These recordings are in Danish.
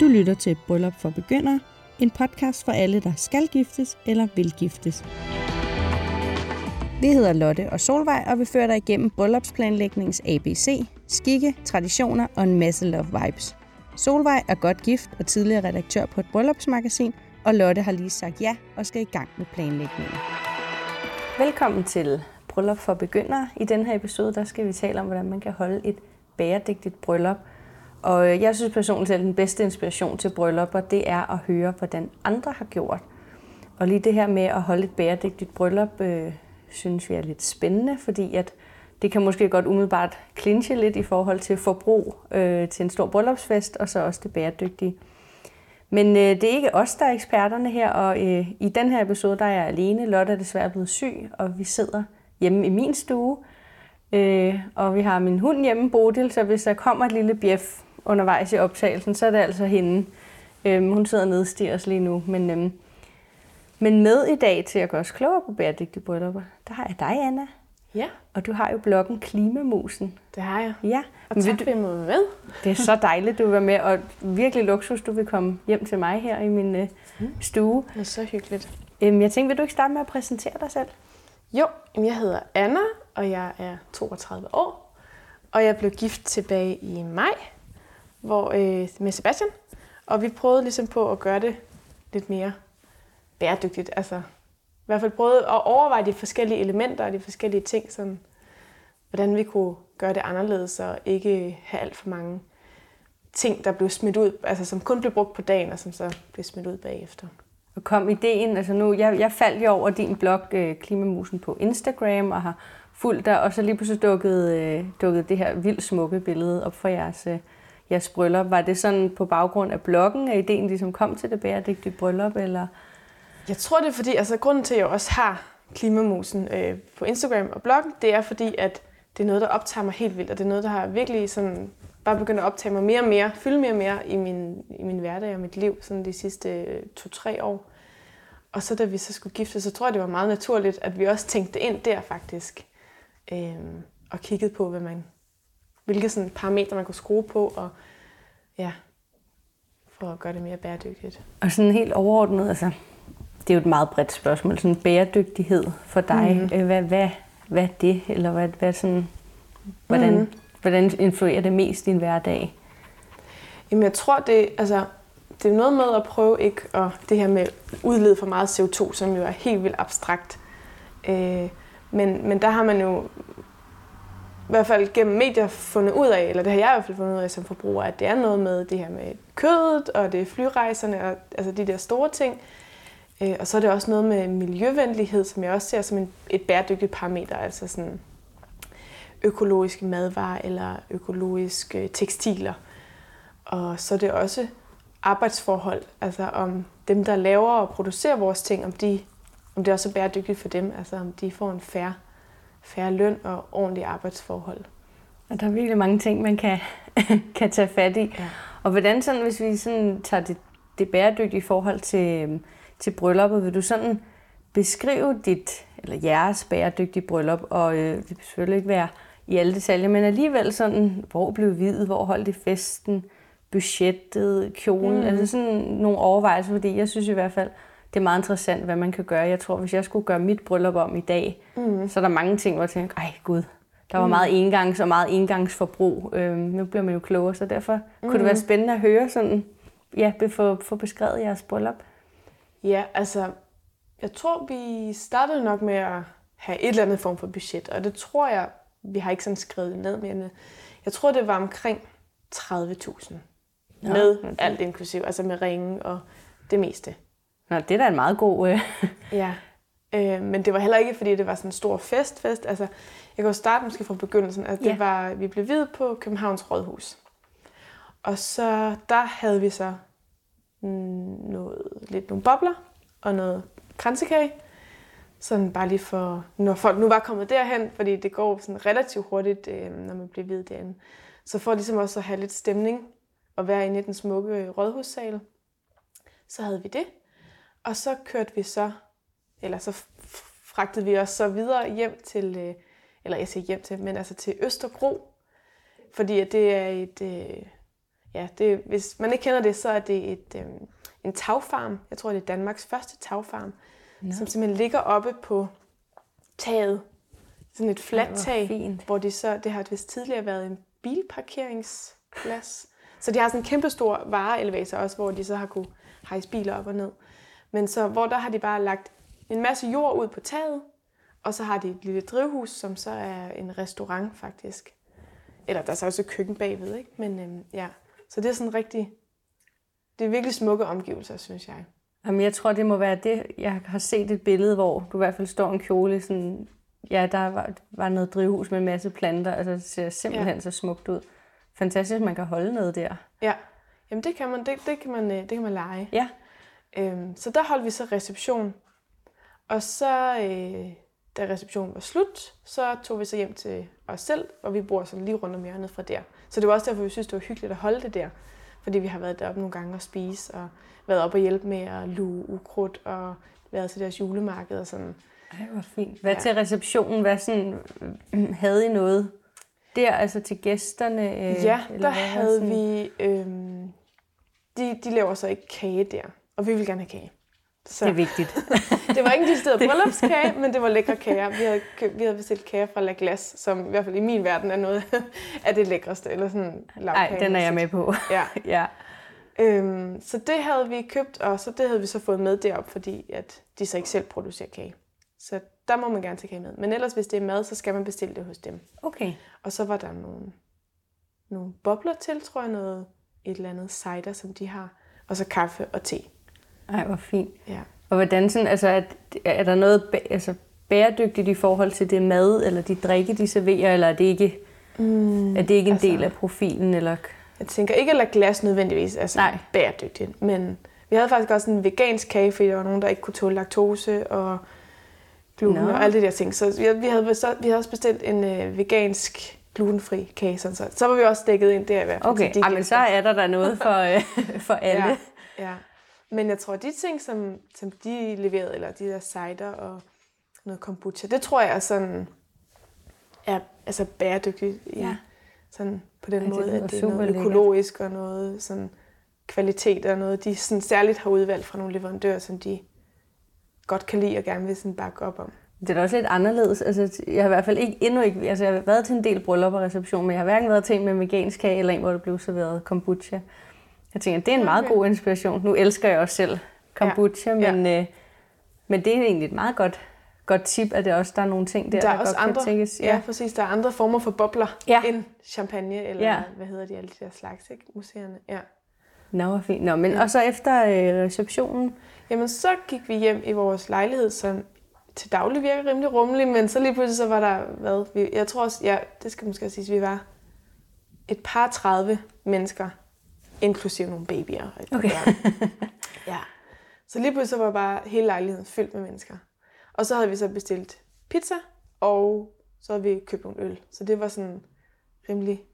Du lytter til Bryllup for Begyndere, en podcast for alle, der skal giftes eller vil giftes. Vi hedder Lotte og Solvej, og vi fører dig igennem bryllupsplanlægningens ABC, skikke, traditioner og en masse love vibes. Solvej er godt gift og tidligere redaktør på et bryllupsmagasin, og Lotte har lige sagt ja og skal i gang med planlægningen. Velkommen til Bryllup for Begyndere. I den her episode der skal vi tale om, hvordan man kan holde et bæredygtigt bryllup. Og øh, jeg synes personligt, at den bedste inspiration til bryllupper, det er at høre, hvordan andre har gjort. Og lige det her med at holde et bæredygtigt bryllup, øh, synes vi er lidt spændende, fordi at det kan måske godt umiddelbart klinche lidt i forhold til forbrug øh, til en stor bryllupsfest, og så også det bæredygtige. Men øh, det er ikke os, der er eksperterne her, og øh, i den her episode, der er jeg alene. Lotte er desværre blevet syg, og vi sidder hjemme i min stue. Øh, og vi har min hund hjemme, Bodil, så hvis der kommer et lille bjef undervejs i optagelsen, så er det altså hende. Øh, hun sidder nede os lige nu. Men, øh, men med i dag til at gøre os klogere på bæredygtige bryllupper, der har jeg dig, Anna. Ja. Og du har jo bloggen Klimamusen. Det har jeg. Ja. Og tak fordi jeg må være med. Det er så dejligt, du være med, og virkelig luksus, du vil komme hjem til mig her i min øh, mm. stue. Det er så hyggeligt. Øhm, jeg tænkte, vil du ikke starte med at præsentere dig selv? Jo, jeg hedder Anna, og jeg er 32 år. Og jeg blev gift tilbage i maj hvor, øh, med Sebastian. Og vi prøvede ligesom på at gøre det lidt mere bæredygtigt. Altså, i hvert fald prøvede at overveje de forskellige elementer og de forskellige ting, sådan, hvordan vi kunne gøre det anderledes og ikke have alt for mange ting, der blev smidt ud, altså som kun blev brugt på dagen, og som så blev smidt ud bagefter. Og kom ideen, altså nu, jeg, jeg faldt jo over din blog øh, Klimamusen på Instagram og har fulgt dig, og så lige pludselig dukkede, øh, dukkede det her vildt smukke billede op for jeres, øh, jeres bryllup. Var det sådan på baggrund af bloggen, at ideen ligesom kom til det bæredygtige bryllup, eller? Jeg tror, det er fordi, altså grunden til, at jeg også har Klimamusen øh, på Instagram og bloggen, det er fordi, at det er noget, der optager mig helt vildt, og det er noget, der har virkelig sådan bare begyndt at optage mig mere og mere, fylde mere og mere i min, i min hverdag og mit liv sådan de sidste øh, to-tre år. Og så da vi så skulle gifte, så tror jeg, det var meget naturligt, at vi også tænkte ind der faktisk. Øhm, og kiggede på, hvad man, hvilke sådan parametre man kunne skrue på, og ja, for at gøre det mere bæredygtigt. Og sådan helt overordnet, altså, det er jo et meget bredt spørgsmål, sådan bæredygtighed for dig. Mm. Hvad, hvad, hvad er det, eller hvad, hvad sådan, hvordan, mm. hvordan influerer det mest din hverdag? Jamen jeg tror, det, altså, det er noget med at prøve ikke at det her med udlede for meget CO2, som jo er helt vildt abstrakt. Øh, men, men der har man jo i hvert fald gennem medier fundet ud af, eller det har jeg i hvert fald fundet ud af som forbruger, at det er noget med det her med kødet, og det er flyrejserne, og altså de der store ting. Øh, og så er det også noget med miljøvenlighed, som jeg også ser som en, et bæredygtigt parameter, altså sådan økologiske madvarer eller økologiske tekstiler. Og så er det også arbejdsforhold, altså om dem, der laver og producerer vores ting, om, de, om det også er bæredygtigt for dem, altså om de får en færre, færre løn og ordentlige arbejdsforhold. Og der er virkelig mange ting, man kan, kan tage fat i. Ja. Og hvordan sådan, hvis vi sådan tager det, det bæredygtige forhold til, til brylluppet, vil du sådan beskrive dit, eller jeres bæredygtige bryllup, og øh, det vil selvfølgelig ikke være i alle detaljer, men alligevel sådan, hvor blev videt, hvor holdt I festen, budgettet, kjolen, mm. altså sådan nogle overvejelser, fordi jeg synes i hvert fald, det er meget interessant, hvad man kan gøre. Jeg tror, hvis jeg skulle gøre mit bryllup om i dag, mm. så er der mange ting, hvor jeg tænker, ej gud, der var mm. meget engangs og meget engangsforbrug. Øhm, nu bliver man jo klogere, så derfor mm. kunne det være spændende at høre sådan, ja, få, få beskrevet jeres bryllup. Ja, altså, jeg tror, vi startede nok med at have et eller andet form for budget, og det tror jeg, vi har ikke sådan skrevet ned, men jeg tror, det var omkring 30.000 ja, med okay. alt inklusiv, altså med ringen og det meste. Nå, det er da en meget god... Øh. ja, øh, men det var heller ikke, fordi det var sådan en stor fest. fest. Altså, jeg kan jo starte måske fra begyndelsen. Altså, ja. det var, vi blev videt på Københavns Rådhus. Og så der havde vi så noget, lidt nogle bobler og noget kransekage. Sådan bare lige for, når folk nu var kommet derhen, fordi det går sådan relativt hurtigt, øh, når man bliver videt derinde. Så for ligesom også at have lidt stemning og være inde i den smukke rådhussal, så havde vi det. Og så kørte vi så, eller så fragtede vi os så videre hjem til, øh, eller jeg siger hjem til, men altså til Østerbro, fordi at det er et... Øh, ja, det, hvis man ikke kender det, så er det et, øh, en tagfarm. Jeg tror, det er Danmarks første tagfarm, no. som simpelthen ligger oppe på taget. Sådan et fladt tag, hvor de så, det har vist tidligere været en bilparkeringsplads. Så de har sådan en kæmpe stor vareelevator også, hvor de så har kunne hejse biler op og ned. Men så, hvor der har de bare lagt en masse jord ud på taget, og så har de et lille drivhus, som så er en restaurant faktisk. Eller der er så også et køkken bagved, ikke? Men øhm, ja, så det er sådan rigtig... Det er virkelig smukke omgivelser, synes jeg. Jamen, jeg tror, det må være det. Jeg har set et billede, hvor du i hvert fald står en kjole sådan... Ja, der var, var noget drivhus med en masse planter. Altså, det ser simpelthen ja. så smukt ud. Fantastisk, man kan holde noget der. Ja, jamen det kan man, det, det kan man, øh, det kan man lege. Ja. Øhm, så der holdt vi så reception. Og så, øh, da receptionen var slut, så tog vi så hjem til os selv, og vi bor sådan lige rundt om hjørnet fra der. Så det var også derfor, vi synes, det var hyggeligt at holde det der. Fordi vi har været deroppe nogle gange og spise, og været op og hjælpe med at luge ukrudt, og været til deres julemarked og sådan. Ej, hvor fint. Hvad ja. til receptionen? Hvad sådan, havde I noget der, altså til gæsterne? Øh, ja, eller der havde sådan? vi... Øh, de, de laver så ikke kage der, og vi vil gerne have kage. Så. Det er vigtigt. det var ikke de steder bryllupskage, men det var lækre kager. Vi havde, vi havde bestilt kager fra La Glace, som i hvert fald i min verden er noget af det lækreste. Eller sådan Nej, den er jeg med på. Ja. ja. Øhm, så det havde vi købt, og så det havde vi så fået med derop, fordi at de så ikke selv producerer kage. Så der må man gerne tage kage med. Men ellers, hvis det er mad, så skal man bestille det hos dem. Okay. Og så var der nogle, nogle bobler til, tror jeg, noget, et eller andet cider, som de har. Og så kaffe og te. Ej, hvor fint. Ja. Og hvordan sådan, altså, er, er der noget altså, bæredygtigt i forhold til det mad, eller de drikke, de serverer, eller er det ikke, mm, er det ikke en altså, del af profilen? Eller? Jeg tænker ikke at glas nødvendigvis altså Nej. bæredygtigt, men vi havde faktisk også en vegansk kage, fordi der var nogen, der ikke kunne tåle laktose og gluten no. og alle de der ting. Så vi, vi, havde, så, vi havde også bestilt en øh, vegansk glutenfri kage, sådan så. så var vi også dækket ind der i hvert fald. Okay, de men så er der der noget for, øh, for alle. Ja, ja. Men jeg tror, de ting, som, som de leverede, eller de der cider og noget kombucha, det tror jeg er sådan, er altså bæredygtigt i, ja. sådan på den ja, måde, det at det er noget økologisk og noget sådan kvalitet og noget, de sådan særligt har udvalgt fra nogle leverandører, som de godt kan lide og gerne vil sådan bakke op om. Det er da også lidt anderledes. Altså, jeg har i hvert fald ikke, endnu ikke, altså jeg har været til en del bryllup og reception, men jeg har hverken været til en med vegansk kage, eller en, hvor der blev serveret kombucha. Jeg tænker, det er en meget okay. god inspiration. Nu elsker jeg også selv kombucha, ja. men, ja. Øh, men det er egentlig et meget godt, godt tip, at det også der er nogle ting der, der, er der også godt andre, kan tænkes. Ja. ja, præcis. Der er andre former for bobler ja. end champagne, eller ja. hvad hedder de alle de der slags, ikke? Museerne. Ja. Nå, hvor fint. Nå, men, ja. Og så efter øh, receptionen? Jamen, så gik vi hjem i vores lejlighed, som til daglig virker rimelig rummelig, men så lige pludselig så var der, hvad, vi, jeg tror også, ja, det skal måske sige, vi var et par 30 mennesker, inklusive nogle babyer. Okay. ja. Så lige pludselig var bare hele lejligheden fyldt med mennesker. Og så havde vi så bestilt pizza, og så havde vi købt nogle øl. Så det var sådan rimelig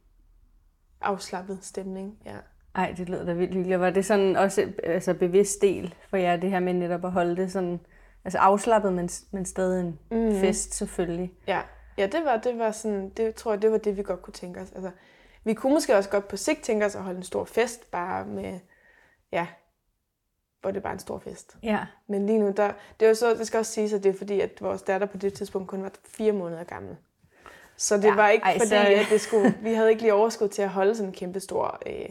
afslappet stemning. Ja. Ej, det lyder da vildt hyggeligt. Var det sådan også altså bevidst del for jer, det her med netop at holde det sådan altså afslappet, men, men stadig en mm. fest selvfølgelig? Ja, ja det, var, det var sådan, det tror jeg, det var det, vi godt kunne tænke os. Altså, vi kunne måske også godt på sigt tænke os at holde en stor fest, bare med, ja, hvor det bare en stor fest. Ja. Men lige nu, der, det, er jo så, det skal også siges, at det er fordi, at vores datter på det tidspunkt kun var fire måneder gammel. Så det ja, var ikke ej, fordi, så... at det skulle, vi havde ikke lige overskud til at holde sådan en kæmpe stor øh,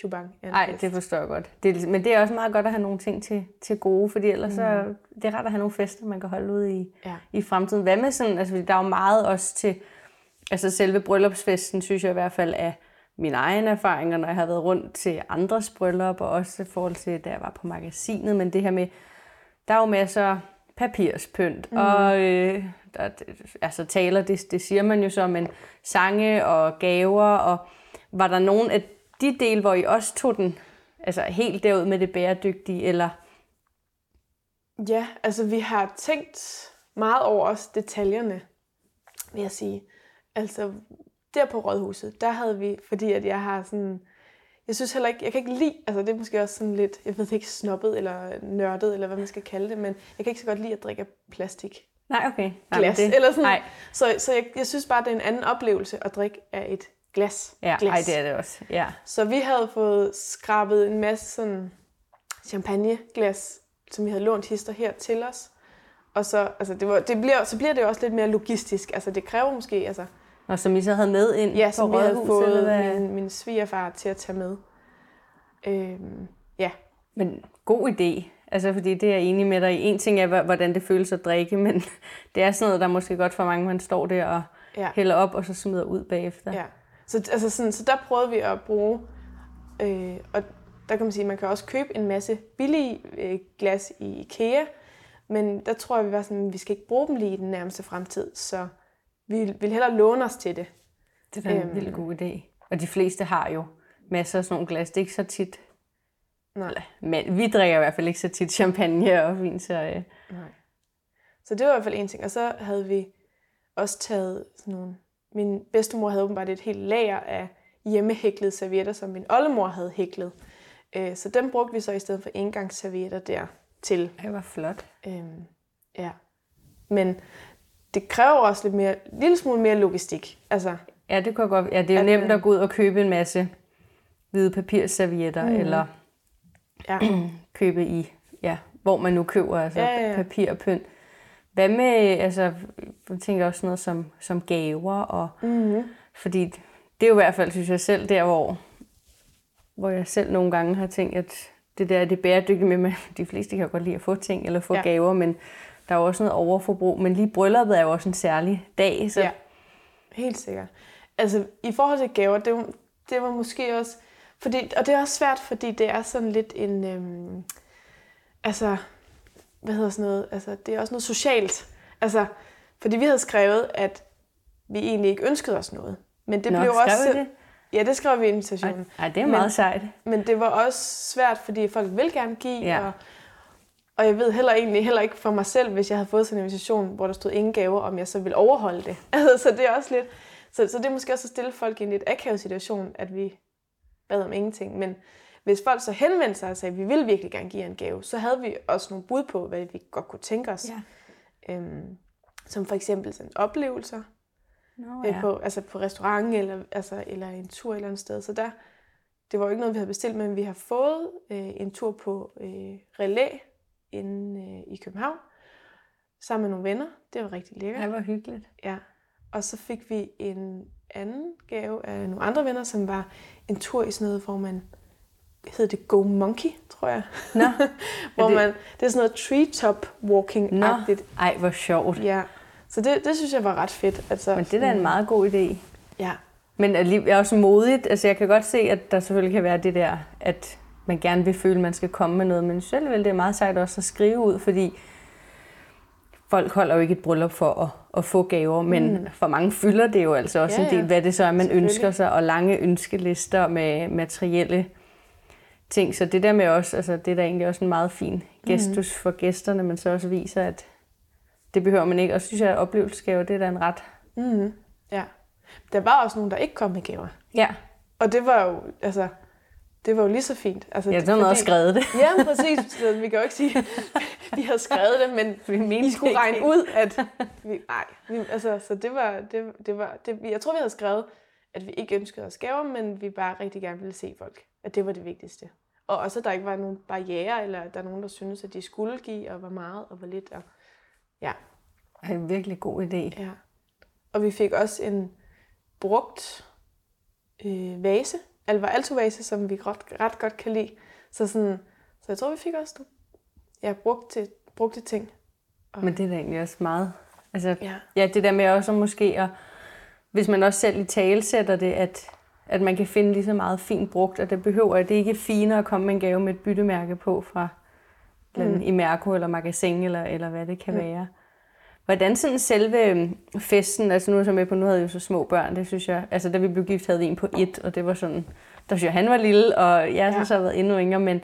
chubang. Nej, det forstår jeg godt. Det, men det er også meget godt at have nogle ting til, til gode, fordi ellers mm. så, det er rart at have nogle fester, man kan holde ud i, ja. i fremtiden. Hvad med sådan, altså der er jo meget også til, altså selve bryllupsfesten, synes jeg i hvert fald er mine egne erfaringer, når jeg har været rundt til andres bryllup, og også i forhold til, da jeg var på magasinet, men det her med, der er jo masser papirspynt, mm. og øh, der, altså taler, det, det siger man jo så, men sange og gaver, og var der nogen af de dele, hvor I også tog den altså helt derud med det bæredygtige, eller? Ja, altså vi har tænkt meget over os detaljerne, vil jeg sige. Altså der på Rådhuset, der havde vi, fordi at jeg har sådan, jeg synes heller ikke, jeg kan ikke lide, altså det er måske også sådan lidt, jeg ved ikke, snobbet eller nørdet, eller hvad man skal kalde det, men jeg kan ikke så godt lide at drikke plastik. Nej, okay. Nej, Glas, det, eller sådan. Nej. Så, så jeg, jeg synes bare, det er en anden oplevelse at drikke af et glas. Ja, glas. ej, det er det også. Ja. Så vi havde fået skrabet en masse sådan champagneglas, som vi havde lånt hister her til os. Og så, altså det var, det bliver, så bliver det også lidt mere logistisk. Altså det kræver måske, altså, Og som I så havde med ind ja, på som vi havde rådhuset, eller fået hvad? min, min svigerfar til at tage med. Øhm, ja, Men god idé. Altså, fordi det er jeg enig med dig i. En ting er, hvordan det føles at drikke, men det er sådan noget, der er måske godt for mange, man står der og ja, hælder op, og så smider ud bagefter. ja. Så, altså sådan, så der prøvede vi at bruge, øh, og der kan man sige, at man kan også købe en masse billige øh, glas i IKEA, men der tror jeg, vi var sådan, at vi skal ikke bruge dem lige i den nærmeste fremtid, så vi vil hellere låne os til det. Det er en Øhm. god idé. Og de fleste har jo masser af sådan nogle glas. Det er ikke så tit. Nej. Men vi drikker i hvert fald ikke så tit champagne og vin, så øh, Nej. Så det var i hvert fald en ting. Og så havde vi også taget sådan nogle... Min bedstemor havde åbenbart et helt lager af hjemmehæklede servietter, som min oldemor havde hæklet. Øh, Så dem brugte vi så i stedet for engangsservietter der til. det var flot. Øhm, ja. Men det kræver også lidt mere, lille smule mere logistik. Altså, Ja, det kunne godt. Ja, det er jo At, nemt øh, at gå ud og købe en masse hvide papirservietter, mm. eller ja. købe i, ja, hvor man nu køber altså Ja, ja, ja. papir og pynt. Hvad med, altså, jeg tænker også noget som, som gaver, og, Mm-hmm. fordi det er jo i hvert fald, synes jeg selv, der hvor, hvor jeg selv nogle gange har tænkt, at det der det bæredygtige med, med, de fleste kan jo godt lide at få ting, eller få Ja. ja. gaver, men der er jo også noget overforbrug, men lige brylluppet er jo også en særlig dag, så Ja, helt sikkert. Altså, i forhold til gaver, det var, det var måske også... Fordi, og det er også svært, fordi det er sådan lidt en... Øhm, altså, hvad hedder sådan noget? Altså, det er også noget socialt. Altså, fordi vi havde skrevet, at vi egentlig ikke ønskede os noget. Men det Nå, blev også... Det? Ja, det skrev vi i invitationen. Ej, det er Men- meget sejt. Men det var også svært, fordi folk vil gerne give, Ja. og, og jeg ved heller egentlig heller ikke for mig selv, hvis jeg havde fået sådan en invitation, hvor der stod ingen gaver, om jeg så ville overholde det. Altså, så det er også lidt, så, så det er måske også at stille folk i en lidt akavet situation, at vi bad om ingenting. Men hvis folk så henvendte sig og sagde, at vi vil virkelig gerne give jer en gave, så havde vi også nogle bud på, hvad vi godt kunne tænke os. Ja. Øhm, som for eksempel sådan oplevelser Nå, ja. på, altså på restaurant eller, altså, eller en tur et eller andet sted. Så der, det var jo ikke noget, vi havde bestilt, men vi har fået øh, en tur på øh, relæ inde øh, i København, sammen med nogle venner. Det var rigtig lækkert. Det var hyggeligt. Ja. Og så fik vi en anden gave af nogle andre venner, som var en tur i sådan noget, hvor man hed det Go Monkey, tror jeg. Nå, hvor det- man, det er sådan noget treetop walking-agtigt. ej, hvor sjovt. Ja. Så det, det synes jeg var ret fedt. Altså, Men det er da en meget god idé. Ja, Men alligevel er også modigt. Altså, jeg kan godt se, at der selvfølgelig kan være det der, at man gerne vil føle, at man skal komme med noget. Men jeg alligevel, det er meget sejt også at skrive ud, fordi folk holder jo ikke et bryllup for at, at få gaver, men mm. for mange fylder det jo altså også Ja, en del, ja. hvad det så er, man ønsker sig, og lange ønskelister med materielle ting. Så det der med også, altså det er da egentlig også en meget fin gestus for gæsterne, men så også viser, at det behøver man ikke. Og så synes jeg, at oplevelsesgaver, det er da en ret. mm-hmm. ja. Der var også nogen, der ikke kom med gaver. Ja, Og det var jo, altså, det var jo lige så fint. Altså, ja så har man også skrevet det. Ja, præcis. Så vi kan jo ikke sige, vi havde skrevet det, men Vi mente vi skulle ikke. regne ud, at vi, nej, vi, altså, så det var, det, det var, det, jeg tror, vi havde skrevet, at vi ikke ønskede os gaver, men vi bare rigtig gerne ville se folk. At det var det vigtigste. Og også, at der ikke var nogen barriere, eller at der er nogen, der synes, at de skulle give, og hvor meget, og hvor lidt. Og, ja, Det er en virkelig god idé. ja. Og vi fik også en brugt øh, vase, Alvar Alto vase, som vi ret, ret godt kan lide. Så, sådan, så jeg tror, vi fik også ja, brugte, brugte ting. Og, Men det er da egentlig også meget... Altså, ja. ja, det der med også måske at, hvis man også selv i tale sætter det, at, at man kan finde lige så meget fint brugt, og det behøver, at det ikke er finere at komme med en gave med et byttemærke på fra mm. i Mærko eller Magasin, eller, eller hvad det kan mm. være. Hvordan sådan selve øhm, festen, altså nu er jeg så med på, nu havde jeg jo så små børn, det synes jeg, altså da vi blev gift, havde vi en på et, og det var sådan, der synes jeg, han var lille, og jeg Ja. synes, jeg har været endnu yngre, men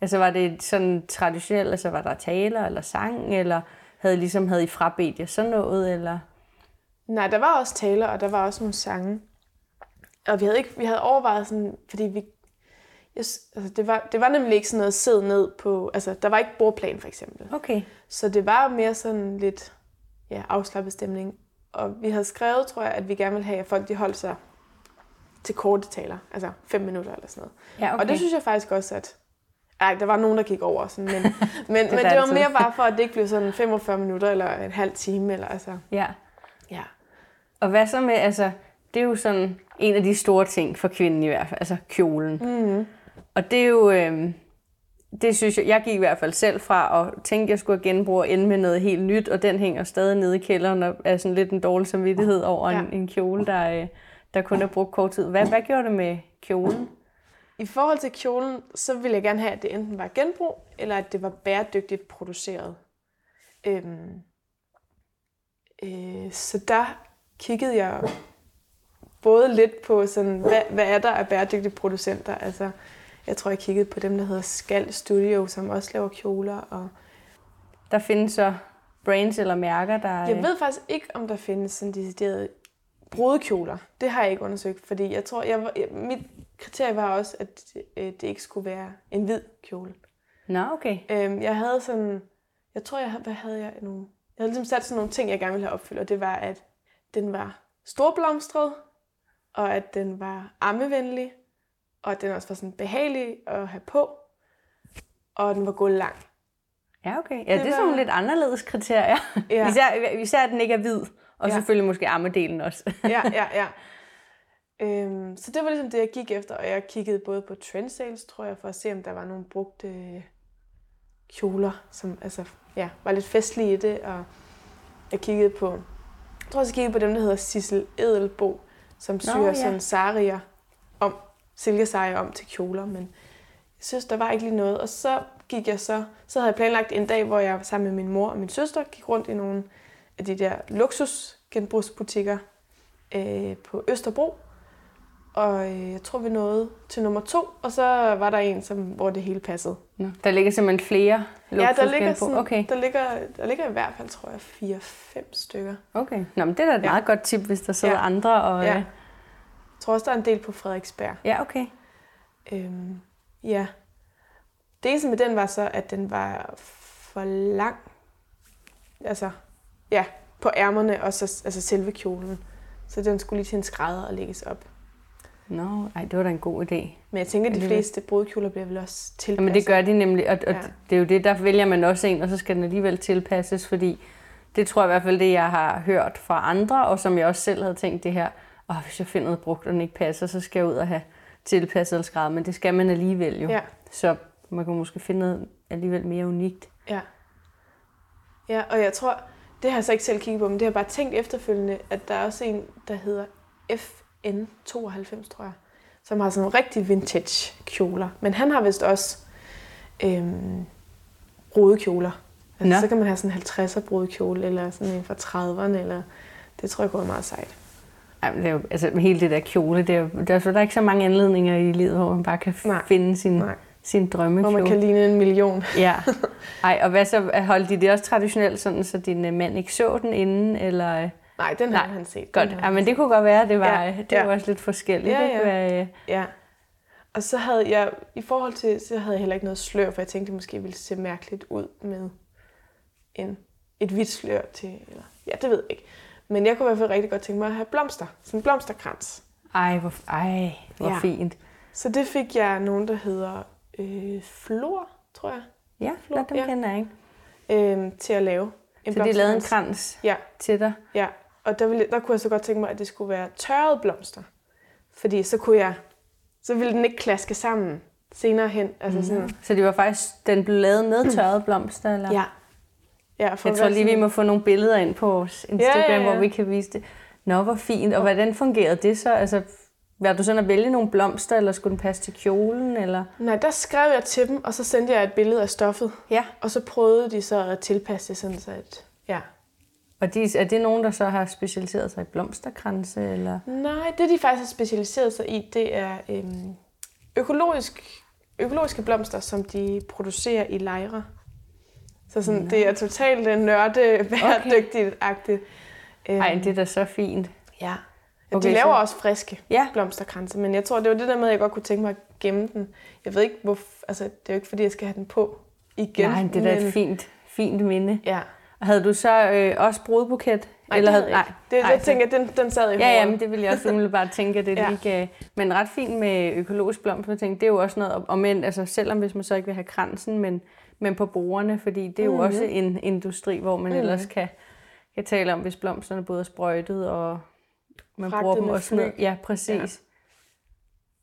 altså var det sådan traditionelt, altså var der taler eller sang, eller havde ligesom, havde I frabedt jer sådan noget, eller? Nej, der var også taler, og der var også nogle sange. Og vi havde, ikke, vi havde overvejet sådan, fordi vi... Jeg, s- altså det, var, det var nemlig ikke sådan noget sidde ned på... Altså, der var ikke bordplan, for eksempel. Okay. Så det var mere sådan lidt ja, afslappet stemning. Og vi havde skrevet, tror jeg, at vi gerne ville have, at folk de holdt sig til korte taler, altså fem minutter eller sådan noget. Ja, okay. Og det synes jeg faktisk også, at ej, der var nogen, der gik over, sådan, men, men, Det men det var mere bare for, at det ikke blev sådan 45 minutter eller en halv time. Eller, altså, Ja. ja. Og hvad så med, altså, det er jo sådan en af de store ting for kvinden i hvert fald, altså kjolen. Mm-hmm. Og det er jo, øh, det synes jeg, jeg gik i hvert fald selv fra at tænke, at jeg skulle genbruge og ende med noget helt nyt, og den hænger stadig nede i kælderen og er sådan lidt en dårlig samvittighed over Ja. en, en kjole, der, øh, der kun er brugt kort tid. Hvad, hvad gjorde det med kjolen? I forhold til kjolen, så ville jeg gerne have, at det enten var genbrug, eller at det var bæredygtigt produceret. Øhm, øh, så der kiggede jeg både lidt på, sådan, hvad, hvad er der af bæredygtige producenter. Altså, jeg tror, jeg kiggede på dem, der hedder Skal Studio, som også laver kjoler. Og Der findes så brands eller mærker, der... jeg ved faktisk ikke, om der findes sådan deciderede brudekjoler. Det har jeg ikke undersøgt, fordi jeg tror, jeg, mit kriterie var også, at øh, det ikke skulle være en hvid kjole. Nå, okay. Øhm, jeg havde sådan, jeg tror, jeg havde, hvad havde jeg nogle, jeg havde ligesom sat sådan nogle ting, jeg gerne ville have opfyldt, og det var, at den var storblomstret, og at den var ammevenlig, og at den også var sådan behagelig at have på, og den var gået lang. Ja, okay. Ja, det, Det er var- sådan nogle lidt anderledes kriterier. Ja. især, især at den ikke er hvid, og Ja. selvfølgelig måske armedelen også. ja, ja, ja. Øhm, så det var ligesom det, jeg gik efter, og jeg kiggede både på trend sales, tror jeg, for at se, om der var nogle brugte kjoler, som altså, ja, var lidt festlige i det, og jeg kiggede på, jeg tror også, jeg kiggede på dem, der hedder Sissel Edelbo, som syr ja. sådan sarier om, silkesarier om til kjoler, men jeg synes, der var ikke lige noget. Og så gik jeg så, så havde jeg planlagt en dag, hvor jeg sammen med min mor og min søster gik rundt i nogle af de der luksusgenbrugsbutikker øh, på Østerbro. Og øh, jeg tror, vi nåede til nummer to, og så var der en, som, hvor det hele passede. Nå, der ligger simpelthen flere Ja, der ligger, luksusgenbrug. sådan, Okay, der, ligger, der ligger i hvert fald, tror jeg, fire-fem stykker. okay. Nå, men det er da et Ja. meget godt tip, hvis der sidder Ja. andre. Og, Ja. ja. Jeg tror også, der er en del på Frederiksberg. ja, okay. Øhm, ja. Det eneste med den var så, at den var for lang. Altså, ja, på ærmerne og så altså selve kjolen. Så den skulle lige til en skrædder og lægges op. Nå, ej, det var da en god idé. Men jeg tænker, at de fleste brudkjoler bliver vel også tilpasset. Jamen det gør de nemlig, og, og ja. det er jo det, der vælger man også en, og så skal den alligevel tilpasses, fordi det tror jeg i hvert fald, det jeg har hørt fra andre, og som jeg også selv havde tænkt det her, åh, hvis jeg finder noget brugt, og den ikke passer, så skal jeg ud og have tilpasset eller skrædder, men det skal man alligevel jo. Ja, Så man kan måske finde noget alligevel mere unikt. ja. Ja, og jeg tror, det har jeg så ikke selv kigget på, men det har jeg bare tænkt efterfølgende, at der er også en, der hedder FN92, tror jeg, som har sådan rigtig vintage kjoler. Men han har vist også øhm, brudekjoler. Altså, Nå. så kan man have sådan en 50'er brudekjole, eller sådan en fra 30'erne, eller det tror jeg går meget sejt. Ej, men det er jo, altså hele det der kjole, det er, der, er, der er ikke så mange anledninger i livet, hvor man bare kan Nej. Finde sin, Nej. sin Hvor drømmekjole. man kan ligne en million. Ja. Ej, og hvad så, holdt de det også traditionelt sådan, så din øh, mand ikke så den inden, eller... øh, Nej, den har han set. Godt, ja, men det kunne godt være, det var, Ja, det ja. var også lidt forskelligt. Ja, ikke? ja. Hvad, øh, Ja. Og så havde jeg, i forhold til, så havde jeg heller ikke noget slør, for jeg tænkte, det måske ville se mærkeligt ud med en, et hvidt slør til, eller, ja, det ved jeg ikke. Men jeg kunne i hvert fald rigtig godt tænke mig at have blomster, sådan en blomsterkrans. Ej, hvor, ej, hvor Ja. fint. Så det fik jeg nogen, der hedder øh, Flor, tror jeg, Ja, Flor, dem ja. kender jeg ikke. øh, til at lave en Så de lavede en blomsterkrans. krans Ja, til dig. ja. Og der, ville, der kunne jeg så godt tænke mig, at det skulle være tørrede blomster. Fordi så kunne jeg, så ville den ikke klaske sammen senere hen. Altså sådan, Så det var faktisk, den blev lavet med tørrede blomster? Eller? Ja. Ja, for Jeg tror lige, vi må få nogle billeder ind på vores Instagram, Ja, ja, ja. hvor vi kan vise det. Nå, hvor fint. Og hvordan fungerede det så? Altså, var du sådan at vælge nogle blomster, eller skulle den passe til kjolen? Eller? Nej, der skrev jeg til dem, og så sendte jeg et billede af stoffet. Ja. Og så prøvede de så at tilpasse det sådan, så at... Ja. Og de, er det nogen, der så har specialiseret sig i blomsterkranse? Eller? Nej, det de faktisk har specialiseret sig i, det er øhm, økologisk, økologiske blomster, som de producerer i lejre. Så sådan, det er totalt øh, nørde, bæredygtigt-agtigt. Øhm, Ej, det er da så fint. Ja. Okay, Okay, de laver så- også friske Ja. blomsterkranse, men jeg tror, det var det der med, at jeg godt kunne tænke mig at gemme den. Jeg ved ikke, hvor... Altså, det er jo ikke, fordi jeg skal have den på igen. Nej, det er da men- et fint, fint minde. Ja. Og Havde du så øh, også brudbuket Nej, Eller det havde, nej. Det, nej, jeg tænker, den, den sad i Ja, ja, men det ville jeg også bare tænke, at det ja. ikke... Øh, men ret fint med økologisk blomst, jeg det er jo også noget, og men, altså, selvom hvis man så ikke vil have kransen, men, men på brugerne, fordi det er jo mm-hmm. også en industri, hvor man mm-hmm. ellers kan, kan tale om, hvis blomsterne både er sprøjtet, og man Fragtet bruger dem også med. Ja, præcis.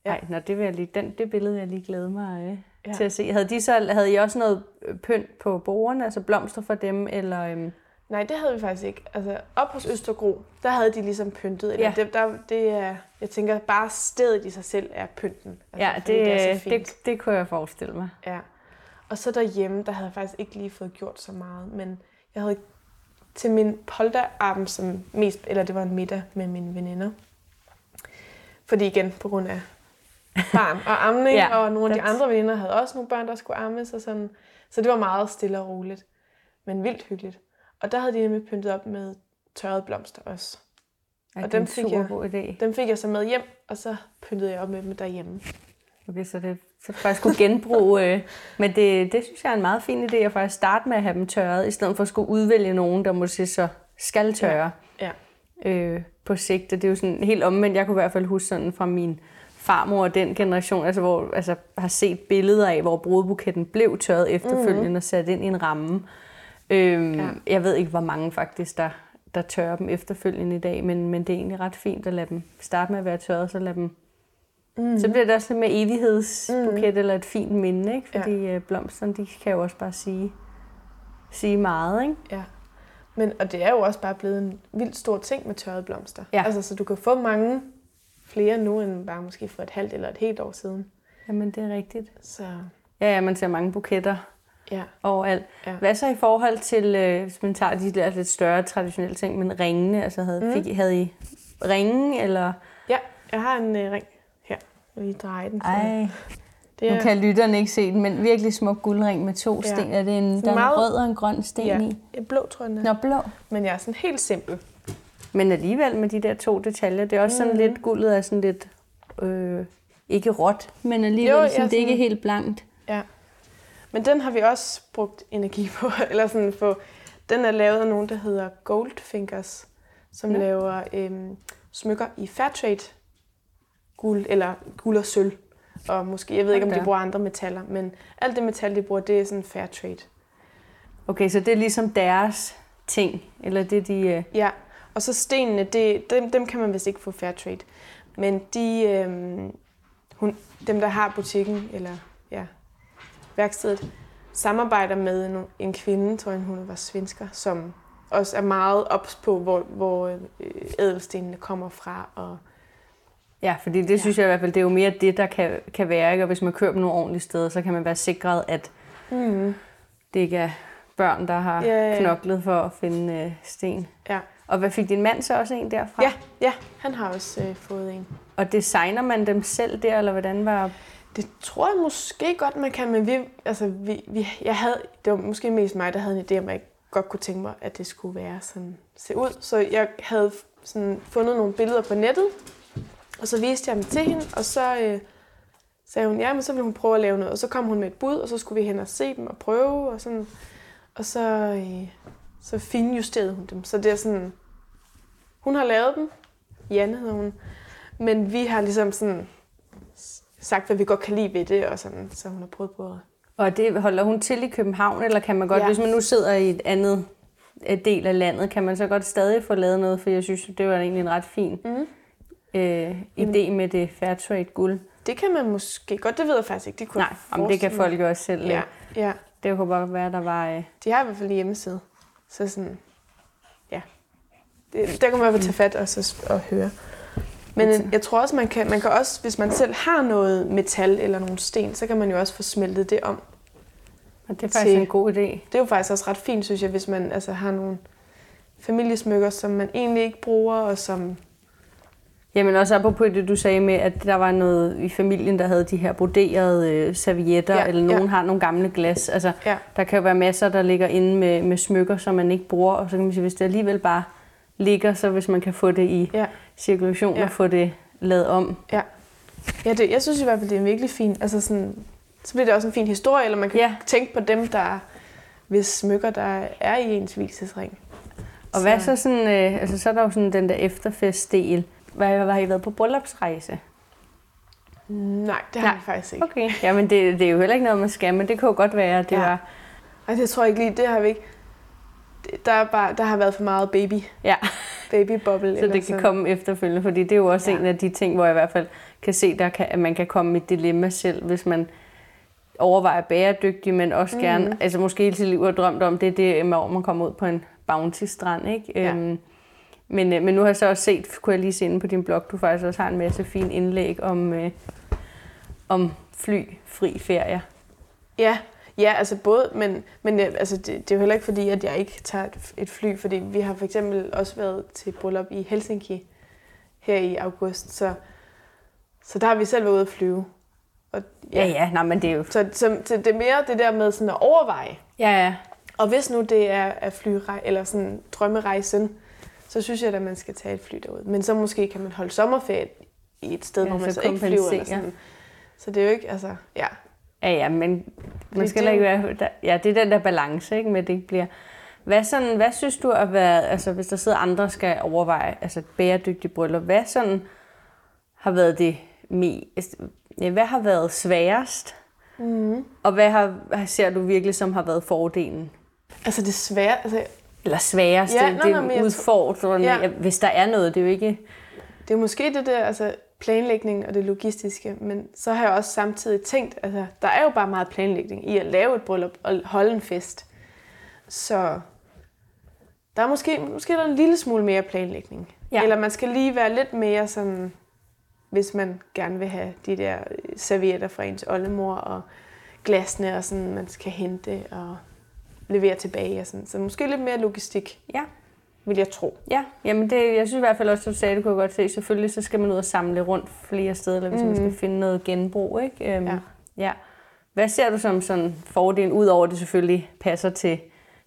Ja. Ej, nå, det, vil jeg lige, den, det billede jeg lige glæde mig øh, ja. til at se. Havde, de så, havde I også noget pynt på bordene, altså blomster for dem, eller... Øhm, Nej, det havde vi faktisk ikke. Altså, op hos Østergro, der havde de ligesom pyntet. Eller ja. det, der, det er, jeg tænker, bare stedet i sig selv er pynten. Altså, ja, det, det, er det, det kunne jeg forestille mig. Ja. Og så derhjemme, der havde jeg faktisk ikke lige fået gjort så meget. Men jeg havde til min polterarm, som mest, eller det var en middag med mine veninder. Fordi igen, på grund af barn og amning, ja, og nogle af de andre veninder havde også nogle børn, der skulle ammes og sådan. Så det var meget stille og roligt, men vildt hyggeligt. Og der havde de nemlig pyntet op med tørrede blomster også. Ja, og dem fik, jeg, idé. dem fik jeg så med hjem, og så pyntede jeg op med dem derhjemme. Okay, så det så faktisk skulle genbruge. Øh, men det, det synes jeg er en meget fin idé at faktisk starte med at have dem tørret, i stedet for at skulle udvælge nogen, der måske så skal tørre ja. Ja. Øh, på sigt. Det er jo sådan helt omvendt. Jeg kunne i hvert fald huske sådan fra min farmor og den generation, altså hvor altså har set billeder af, hvor brudebuketten blev tørret efterfølgende mm-hmm. og sat ind i en ramme. Øhm, ja. Jeg ved ikke, hvor mange faktisk, der, der tørrer dem efterfølgende i dag, men, men det er egentlig ret fint at lade dem starte med at være tørret, så lade dem Mm. Så bliver det også lidt med evighedsbuket mm. eller et fint minde, ikke? Fordi ja. Øh, blomsterne, de kan jo også bare sige, sige meget, ikke? Ja. Men, og det er jo også bare blevet en vildt stor ting med tørrede blomster. Ja. Altså, så du kan få mange flere nu, end bare måske for et halvt eller et helt år siden. Jamen, det er rigtigt. Så... Ja, ja, man ser mange buketter ja. overalt. Ja. Hvad så i forhold til, øh, hvis man tager de der lidt større traditionelle ting, men ringene, altså havde, mm. fik, havde I ringe, eller? Ja, jeg har en øh, ring og lige dreje den. Ej. Det er... Nu kan lytterne ikke se den, men virkelig smuk guldring med to ja. sten. Er det en, der er meget... en rød og en grøn sten ja. i? Blå tror jeg. Nå, blå. Men jeg er sådan helt simpel. Men alligevel med de der to detaljer, det er også sådan mm. lidt, guldet er sådan lidt, øh, ikke råt, men alligevel jo, sådan, sådan, det er ikke helt blankt. Ja. Men den har vi også brugt energi på, eller sådan på, den er lavet af nogen, der hedder Goldfingers, som ja. laver øhm, smykker i Fairtrade guld, eller guld og sølv. Og måske, jeg ved ikke, om de bruger andre metaller, men alt det metal, de bruger, det er sådan Fairtrade. Okay, så det er ligesom deres ting, eller det de... Øh... Ja, og så stenene, det, dem, dem kan man vist ikke få fair trade. Men de, øh, hun, dem, der har butikken, eller ja, værkstedet, samarbejder med en, en kvinde, tror jeg, hun var svensker, som også er meget ops på, hvor, hvor øh, ædelstenene kommer fra. Og, ja, fordi det ja. synes jeg i hvert fald, det er jo mere det, der kan, kan være. Ikke? Og hvis man kører på nogle ordentlige steder, så kan man være sikret, at mm. det ikke er børn, der har ja, ja. knoklet for at finde øh, sten. Ja. Og hvad fik din mand så også en derfra? Ja, ja han har også øh, fået en. Og designer man dem selv der, eller hvordan var... Det tror jeg måske godt, man kan, men vi, altså, vi, vi, jeg havde, det var måske mest mig, der havde en idé om, at jeg godt kunne tænke mig, at det skulle være sådan, se ud. Så jeg havde sådan, fundet nogle billeder på nettet, og så viste jeg dem til hende, og så øh, sagde hun, ja, men så ville hun prøve at lave noget. Og så kom hun med et bud, og så skulle vi hen og se dem og prøve, og sådan. Og så, øh, så finjusterede hun dem. Så det er sådan, hun har lavet dem, Janne hedder hun, men vi har ligesom sådan sagt, hvad vi godt kan lide ved det, og sådan, så hun har prøvet på det. Og det holder hun til i København, eller kan man godt, ja. hvis man nu sidder i et andet del af landet, kan man så godt stadig få lavet noget, for jeg synes, det var egentlig en ret fin mm. Øh, idé med det Fairtrade guld. Det kan man måske godt, det ved jeg faktisk ikke. Det kunne Nej, om det kan folk jo også selv. Ja, ja. Det kunne bare være, der var... Øh... De har i hvert fald hjemmeside. Så sådan, ja. Det, der kan man i hvert fald tage fat og, så, og høre. Men øh, jeg tror også, man kan, man kan også, hvis man selv har noget metal eller nogle sten, så kan man jo også få smeltet det om. Og det er faktisk til, en god idé. Det er jo faktisk også ret fint, synes jeg, hvis man altså, har nogle familiesmykker, som man egentlig ikke bruger, og som Jamen også på det, du sagde med, at der var noget i familien, der havde de her broderede øh, servietter, ja, eller nogen ja. har nogle gamle glas. Altså, ja. Der kan jo være masser, der ligger inde med, med smykker, som man ikke bruger, og så kan man sige, hvis det alligevel bare ligger, så hvis man kan få det i ja. cirkulation ja. og få det lavet om. Ja, ja det, jeg synes i hvert fald, det er virkelig fint. Altså sådan, så bliver det også en fin historie, eller man kan ja. tænke på dem, der hvis smykker, der er i ens hvilesesring. Og hvad så sådan, øh, altså så er der jo sådan den der efterfestdel. Hvad, har I været på bryllupsrejse? Nej, det har Nej. vi faktisk ikke. Okay, jamen det, det er jo heller ikke noget, man skal, men det jo godt være, det ja. var... Ej, det tror jeg ikke lige, det har vi ikke. Der, er bare, der har været for meget baby. Ja. Babybobble. så det kan sådan. komme efterfølgende, fordi det er jo også ja. en af de ting, hvor jeg i hvert fald kan se, der kan, at man kan komme i et dilemma selv, hvis man overvejer bæredygtig, men også mm. gerne, altså måske hele sit liv har drømt om det, det er, hvor man kommer ud på en bounty-strand, ikke? Ja. Øhm, men, øh, men nu har jeg så også set, kunne jeg lige se inde på din blog, du faktisk også har en masse fine indlæg om, øh, om flyfri ferier. Ja, ja, altså både, men, men altså, det, det er jo heller ikke fordi, at jeg ikke tager et, et fly, fordi vi har for eksempel også været til bryllup i Helsinki her i august, så, så der har vi selv været ude at flyve. Og, ja, ja, ja nej, men det er jo... Så, så, så det er mere det der med sådan at overveje. Ja, ja. Og hvis nu det er at flyrej, eller sådan drømmerejsen, så synes jeg, at man skal tage et fly derud. Men så måske kan man holde sommerferie i et sted, ja, hvor man så, så ikke flyver. Eller sådan. Så det er jo ikke, altså, ja. Ja, ja, men man skal ikke være, der, ja, det er den der balance, ikke, med det bliver... Hvad, sådan, hvad synes du at være, altså hvis der sidder andre, skal overveje, altså bæredygtig bryllup, hvad sådan har været det mest, ja, hvad har været sværest? Mm. Og hvad har, ser du virkelig, som har været fordelen? Altså det svære, altså... Eller sværest, ja, det, det er udfordrende, ja. hvis der er noget, det er jo ikke... Det er måske det der, altså planlægning og det logistiske, men så har jeg også samtidig tænkt, altså der er jo bare meget planlægning i at lave et bryllup og holde en fest. Så der er måske, måske der er en lille smule mere planlægning. Ja. Eller man skal lige være lidt mere sådan, hvis man gerne vil have de der servietter fra ens oldemor og glasene og sådan, man skal hente og levere tilbage og sådan. Så måske lidt mere logistik. Ja vil jeg tro. Ja, jamen det, jeg synes i hvert fald også, at du sagde, det kunne jeg godt se. Selvfølgelig så skal man ud og samle rundt flere steder, eller hvis mm. man skal mm. finde noget genbrug. Ikke? Øhm, ja. ja. Hvad ser du som sådan fordel, udover at det selvfølgelig passer til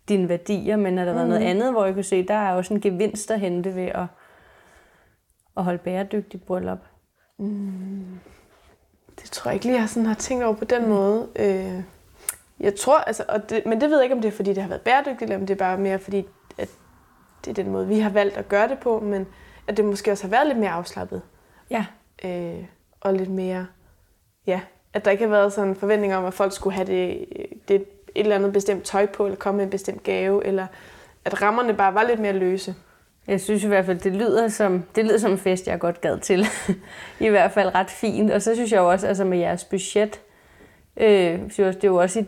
dine værdier, men har der mm. været noget mm. andet, hvor jeg kunne se, der er også en gevinst at hente ved at, at holde bæredygtigt bryllup? Mm. Det tror jeg ikke lige, jeg sådan har tænkt over på den mm. måde. Øh, jeg tror, altså, og det, men det ved jeg ikke, om det er, fordi det har været bæredygtigt, eller om det er bare mere, fordi det er den måde, vi har valgt at gøre det på, men at det måske også har været lidt mere afslappet. Ja. Øh, og lidt mere, ja, at der ikke har været sådan en forventning om, at folk skulle have det, det et eller andet bestemt tøj på, eller komme med en bestemt gave, eller at rammerne bare var lidt mere løse. Jeg synes i hvert fald, det lyder som, det lyder som en fest, jeg godt gad til. I hvert fald ret fint. Og så synes jeg jo også, altså med jeres budget, øh, synes jeg, det er jo også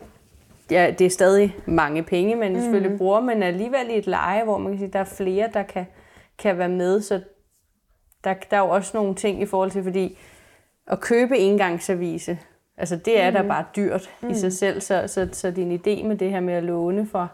ja, det er stadig mange penge, man mm. selvfølgelig bruger, men alligevel i et leje, hvor man kan sige, der er flere, der kan, kan være med, så der, der er jo også nogle ting i forhold til, fordi at købe engangsservice, altså det er mm. da bare dyrt mm. i sig selv, så, så, så din idé med det her med at låne for,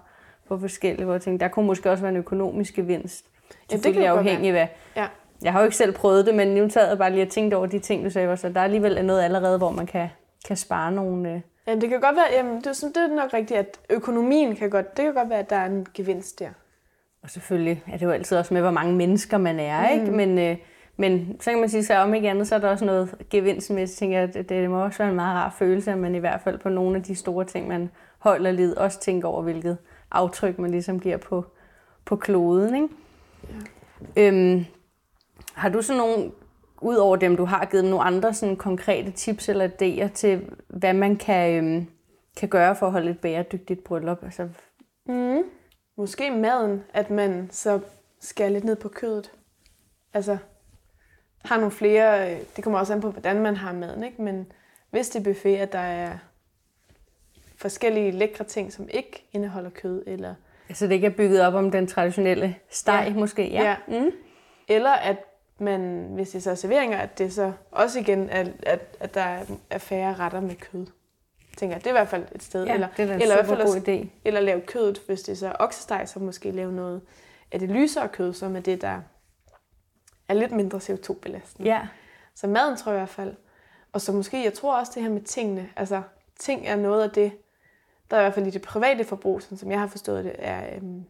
for forskellige hvor ting, der kunne måske også være en økonomisk gevinst. Ja, det kan afhængig af, ja. Jeg har jo ikke selv prøvet det, men nu sad jeg bare lige og tænkte over de ting, du sagde, så der er alligevel noget allerede, hvor man kan, kan spare nogle, øh, Ja, det kan godt være, jamen, det, er, det er nok rigtigt, at økonomien kan godt, det kan godt være, at der er en gevinst der. Og selvfølgelig er det jo altid også med, hvor mange mennesker man er, mm. ikke? Men, øh, men så kan man sige, så om ikke andet, så er der også noget gevinst med, jeg tænker, at det, det må også være en meget rar følelse, at man i hvert fald på nogle af de store ting, man holder lid, også tænker over, hvilket aftryk man ligesom giver på, på kloden, ikke? Ja. Øhm, har du sådan nogle ud over dem, du har givet nogle andre sådan konkrete tips eller idéer til, hvad man kan, øhm, kan gøre for at holde et bæredygtigt bryllup? Altså... Mm. Måske maden, at man så skærer lidt ned på kødet. Altså, har nogle flere, øh, det kommer også an på, hvordan man har maden, ikke? men hvis det er buffet, at der er forskellige lækre ting, som ikke indeholder kød, eller... Altså det ikke er bygget op om den traditionelle steg, ja. måske? Ja. ja. Mm. Eller at men hvis det så er serveringer, at det så også igen, at, at, at der er færre retter med kød. Tænker jeg, det er i hvert fald et sted. Ja, eller, det er en eller super god også, idé. Eller lave kødet, hvis det så er oksesteg, så måske lave noget af det lysere kød, som er det, der er lidt mindre CO2-belastende. Ja. Så maden tror jeg i hvert fald. Og så måske, jeg tror også det her med tingene. Altså, ting er noget af det, der er i hvert fald i det private forbrug, sådan som jeg har forstået det, er øhm,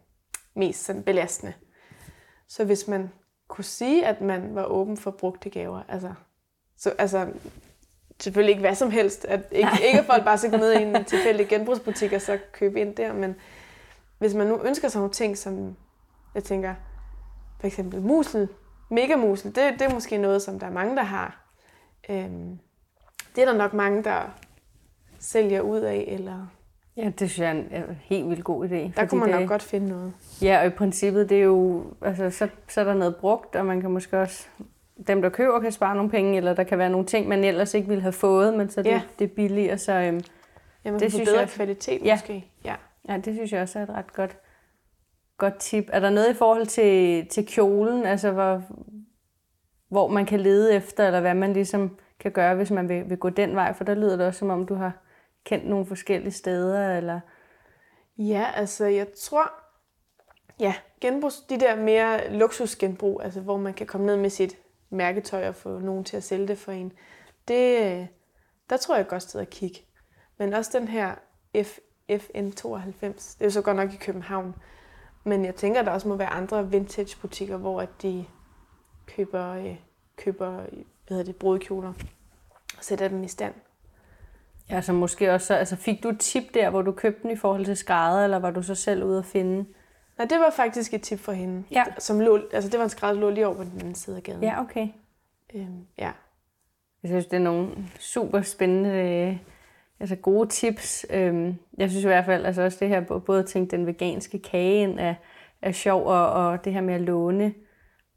mest sådan belastende. Så hvis man kunne sige, at man var åben for brugte gaver. Altså, så, altså selvfølgelig ikke hvad som helst. At ikke, ikke at folk bare skal gå ned i en tilfældig genbrugsbutik og så købe ind der, men hvis man nu ønsker sig nogle ting, som Jeg tænker, for eksempel musel, megamusel, det, det er måske noget, som der er mange, der har. Øhm, det er der nok mange, der sælger ud af, eller Ja, det synes jeg er en helt vildt god idé. Der kunne man det, nok godt finde noget. Ja, og i princippet, det er jo, altså, så, så er der noget brugt, og man kan måske også, dem der køber kan spare nogle penge, eller der kan være nogle ting, man ellers ikke ville have fået, men så det, ja. det er billigere, så øhm, ja, man det synes bedre jeg, kvalitet ja. måske. Ja. ja, det synes jeg også er et ret godt, godt tip. Er der noget i forhold til, til kjolen, altså hvor, hvor man kan lede efter, eller hvad man ligesom kan gøre, hvis man vil, vil gå den vej? For der lyder det også, som om du har kendt nogle forskellige steder, eller? Ja, altså jeg tror, ja, genbrug, de der mere luksusgenbrug, altså hvor man kan komme ned med sit mærketøj og få nogen til at sælge det for en, det, øh, der tror jeg godt sted at kigge. Men også den her F, FN92, det er jo så godt nok i København, men jeg tænker, der også må være andre vintage-butikker, hvor at de køber, øh, køber hvad hedder det, brudkjoler og sætter dem i stand. Ja, så måske også, altså fik du et tip der, hvor du købte den i forhold til skrædder, eller var du så selv ude at finde? Nej, det var faktisk et tip for hende. Ja. Som lå, altså det var en skrædder, der lå lige over på den anden side af gaden. Ja, okay. Øhm, ja. Jeg synes, det er nogle super spændende, øh, altså gode tips. Øhm, jeg synes i hvert fald, altså også det her, både at tænke den veganske kage ind er, er sjov, og, og det her med at låne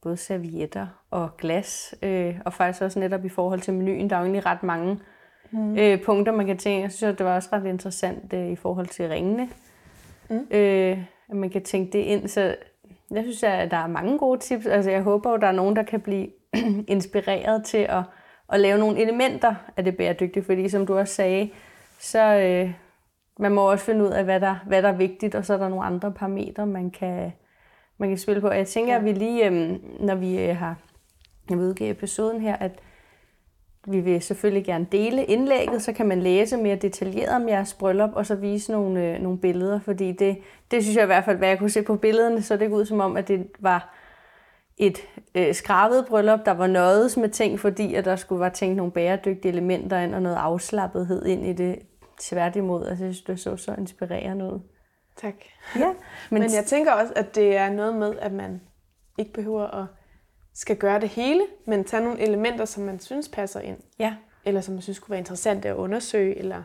både servietter og glas, øh, og faktisk også netop i forhold til menuen, der er jo egentlig ret mange mm. øh, punkter, man kan tænke. Jeg synes, at det var også ret interessant øh, i forhold til ringene. Mm. Øh, at man kan tænke det ind. Så jeg synes, at der er mange gode tips. Altså, jeg håber at der er nogen, der kan blive inspireret til at, at lave nogle elementer af det bæredygtige. Fordi som du også sagde, så øh, man må også finde ud af, hvad der, hvad der er vigtigt, og så er der nogle andre parametre, man kan, man kan spille på. Og jeg tænker, ja. at vi lige, øh, når vi øh, har jeg vil udgive episoden her, at vi vil selvfølgelig gerne dele indlægget, så kan man læse mere detaljeret om jeres bryllup, og så vise nogle, øh, nogle billeder, fordi det, det synes jeg i hvert fald, hvad jeg kunne se på billederne, så det ud som om, at det var et øh, skrabet bryllup, der var noget med ting, fordi at der skulle være tænkt nogle bæredygtige elementer ind, og noget afslappethed ind i det tværtimod. Altså, jeg synes, det så så inspirerende ud. Tak. Ja, men, men jeg tænker også, at det er noget med, at man ikke behøver at skal gøre det hele, men tage nogle elementer, som man synes passer ind. Ja. Eller som man synes kunne være interessant at undersøge, eller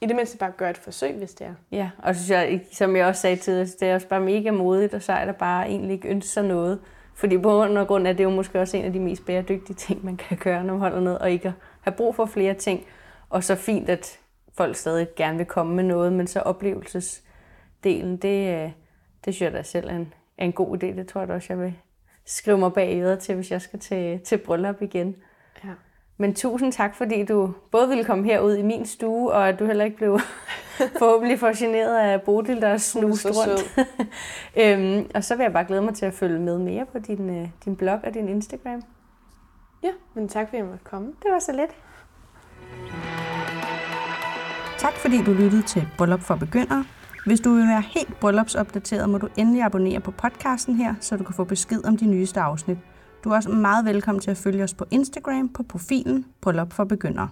i det mindste bare gøre et forsøg, hvis det er. Ja, og synes jeg, som jeg også sagde til det er også bare mega modigt, og så er der bare egentlig ikke ønske sig noget. Fordi på grund af grund er det jo måske også en af de mest bæredygtige ting, man kan gøre, når man holder noget, og ikke at have brug for flere ting. Og så fint, at folk stadig gerne vil komme med noget, men så oplevelsesdelen, det, øh, det synes jeg da selv er en, er en god idé. Det tror jeg da også, jeg vil skrive mig bag øret til, hvis jeg skal til, til bryllup igen. Ja. Men tusind tak, fordi du både ville komme herud i min stue, og at du heller ikke blev forhåbentlig for generet af Bodil, der snust rundt. øhm, og så vil jeg bare glæde mig til at følge med mere på din, øh, din blog og din Instagram. Ja, men tak fordi jeg måtte komme. Det var så let. Tak fordi du lyttede til Bryllup for Begyndere. Hvis du vil være helt bryllupsopdateret, må du endelig abonnere på podcasten her, så du kan få besked om de nyeste afsnit. Du er også meget velkommen til at følge os på Instagram på profilen Bryllup for Begyndere.